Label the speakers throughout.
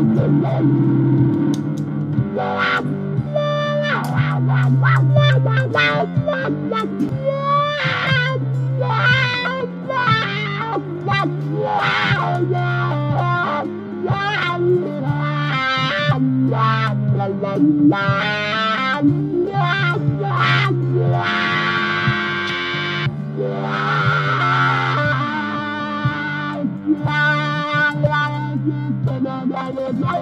Speaker 1: la la la la Bye.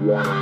Speaker 1: Yeah.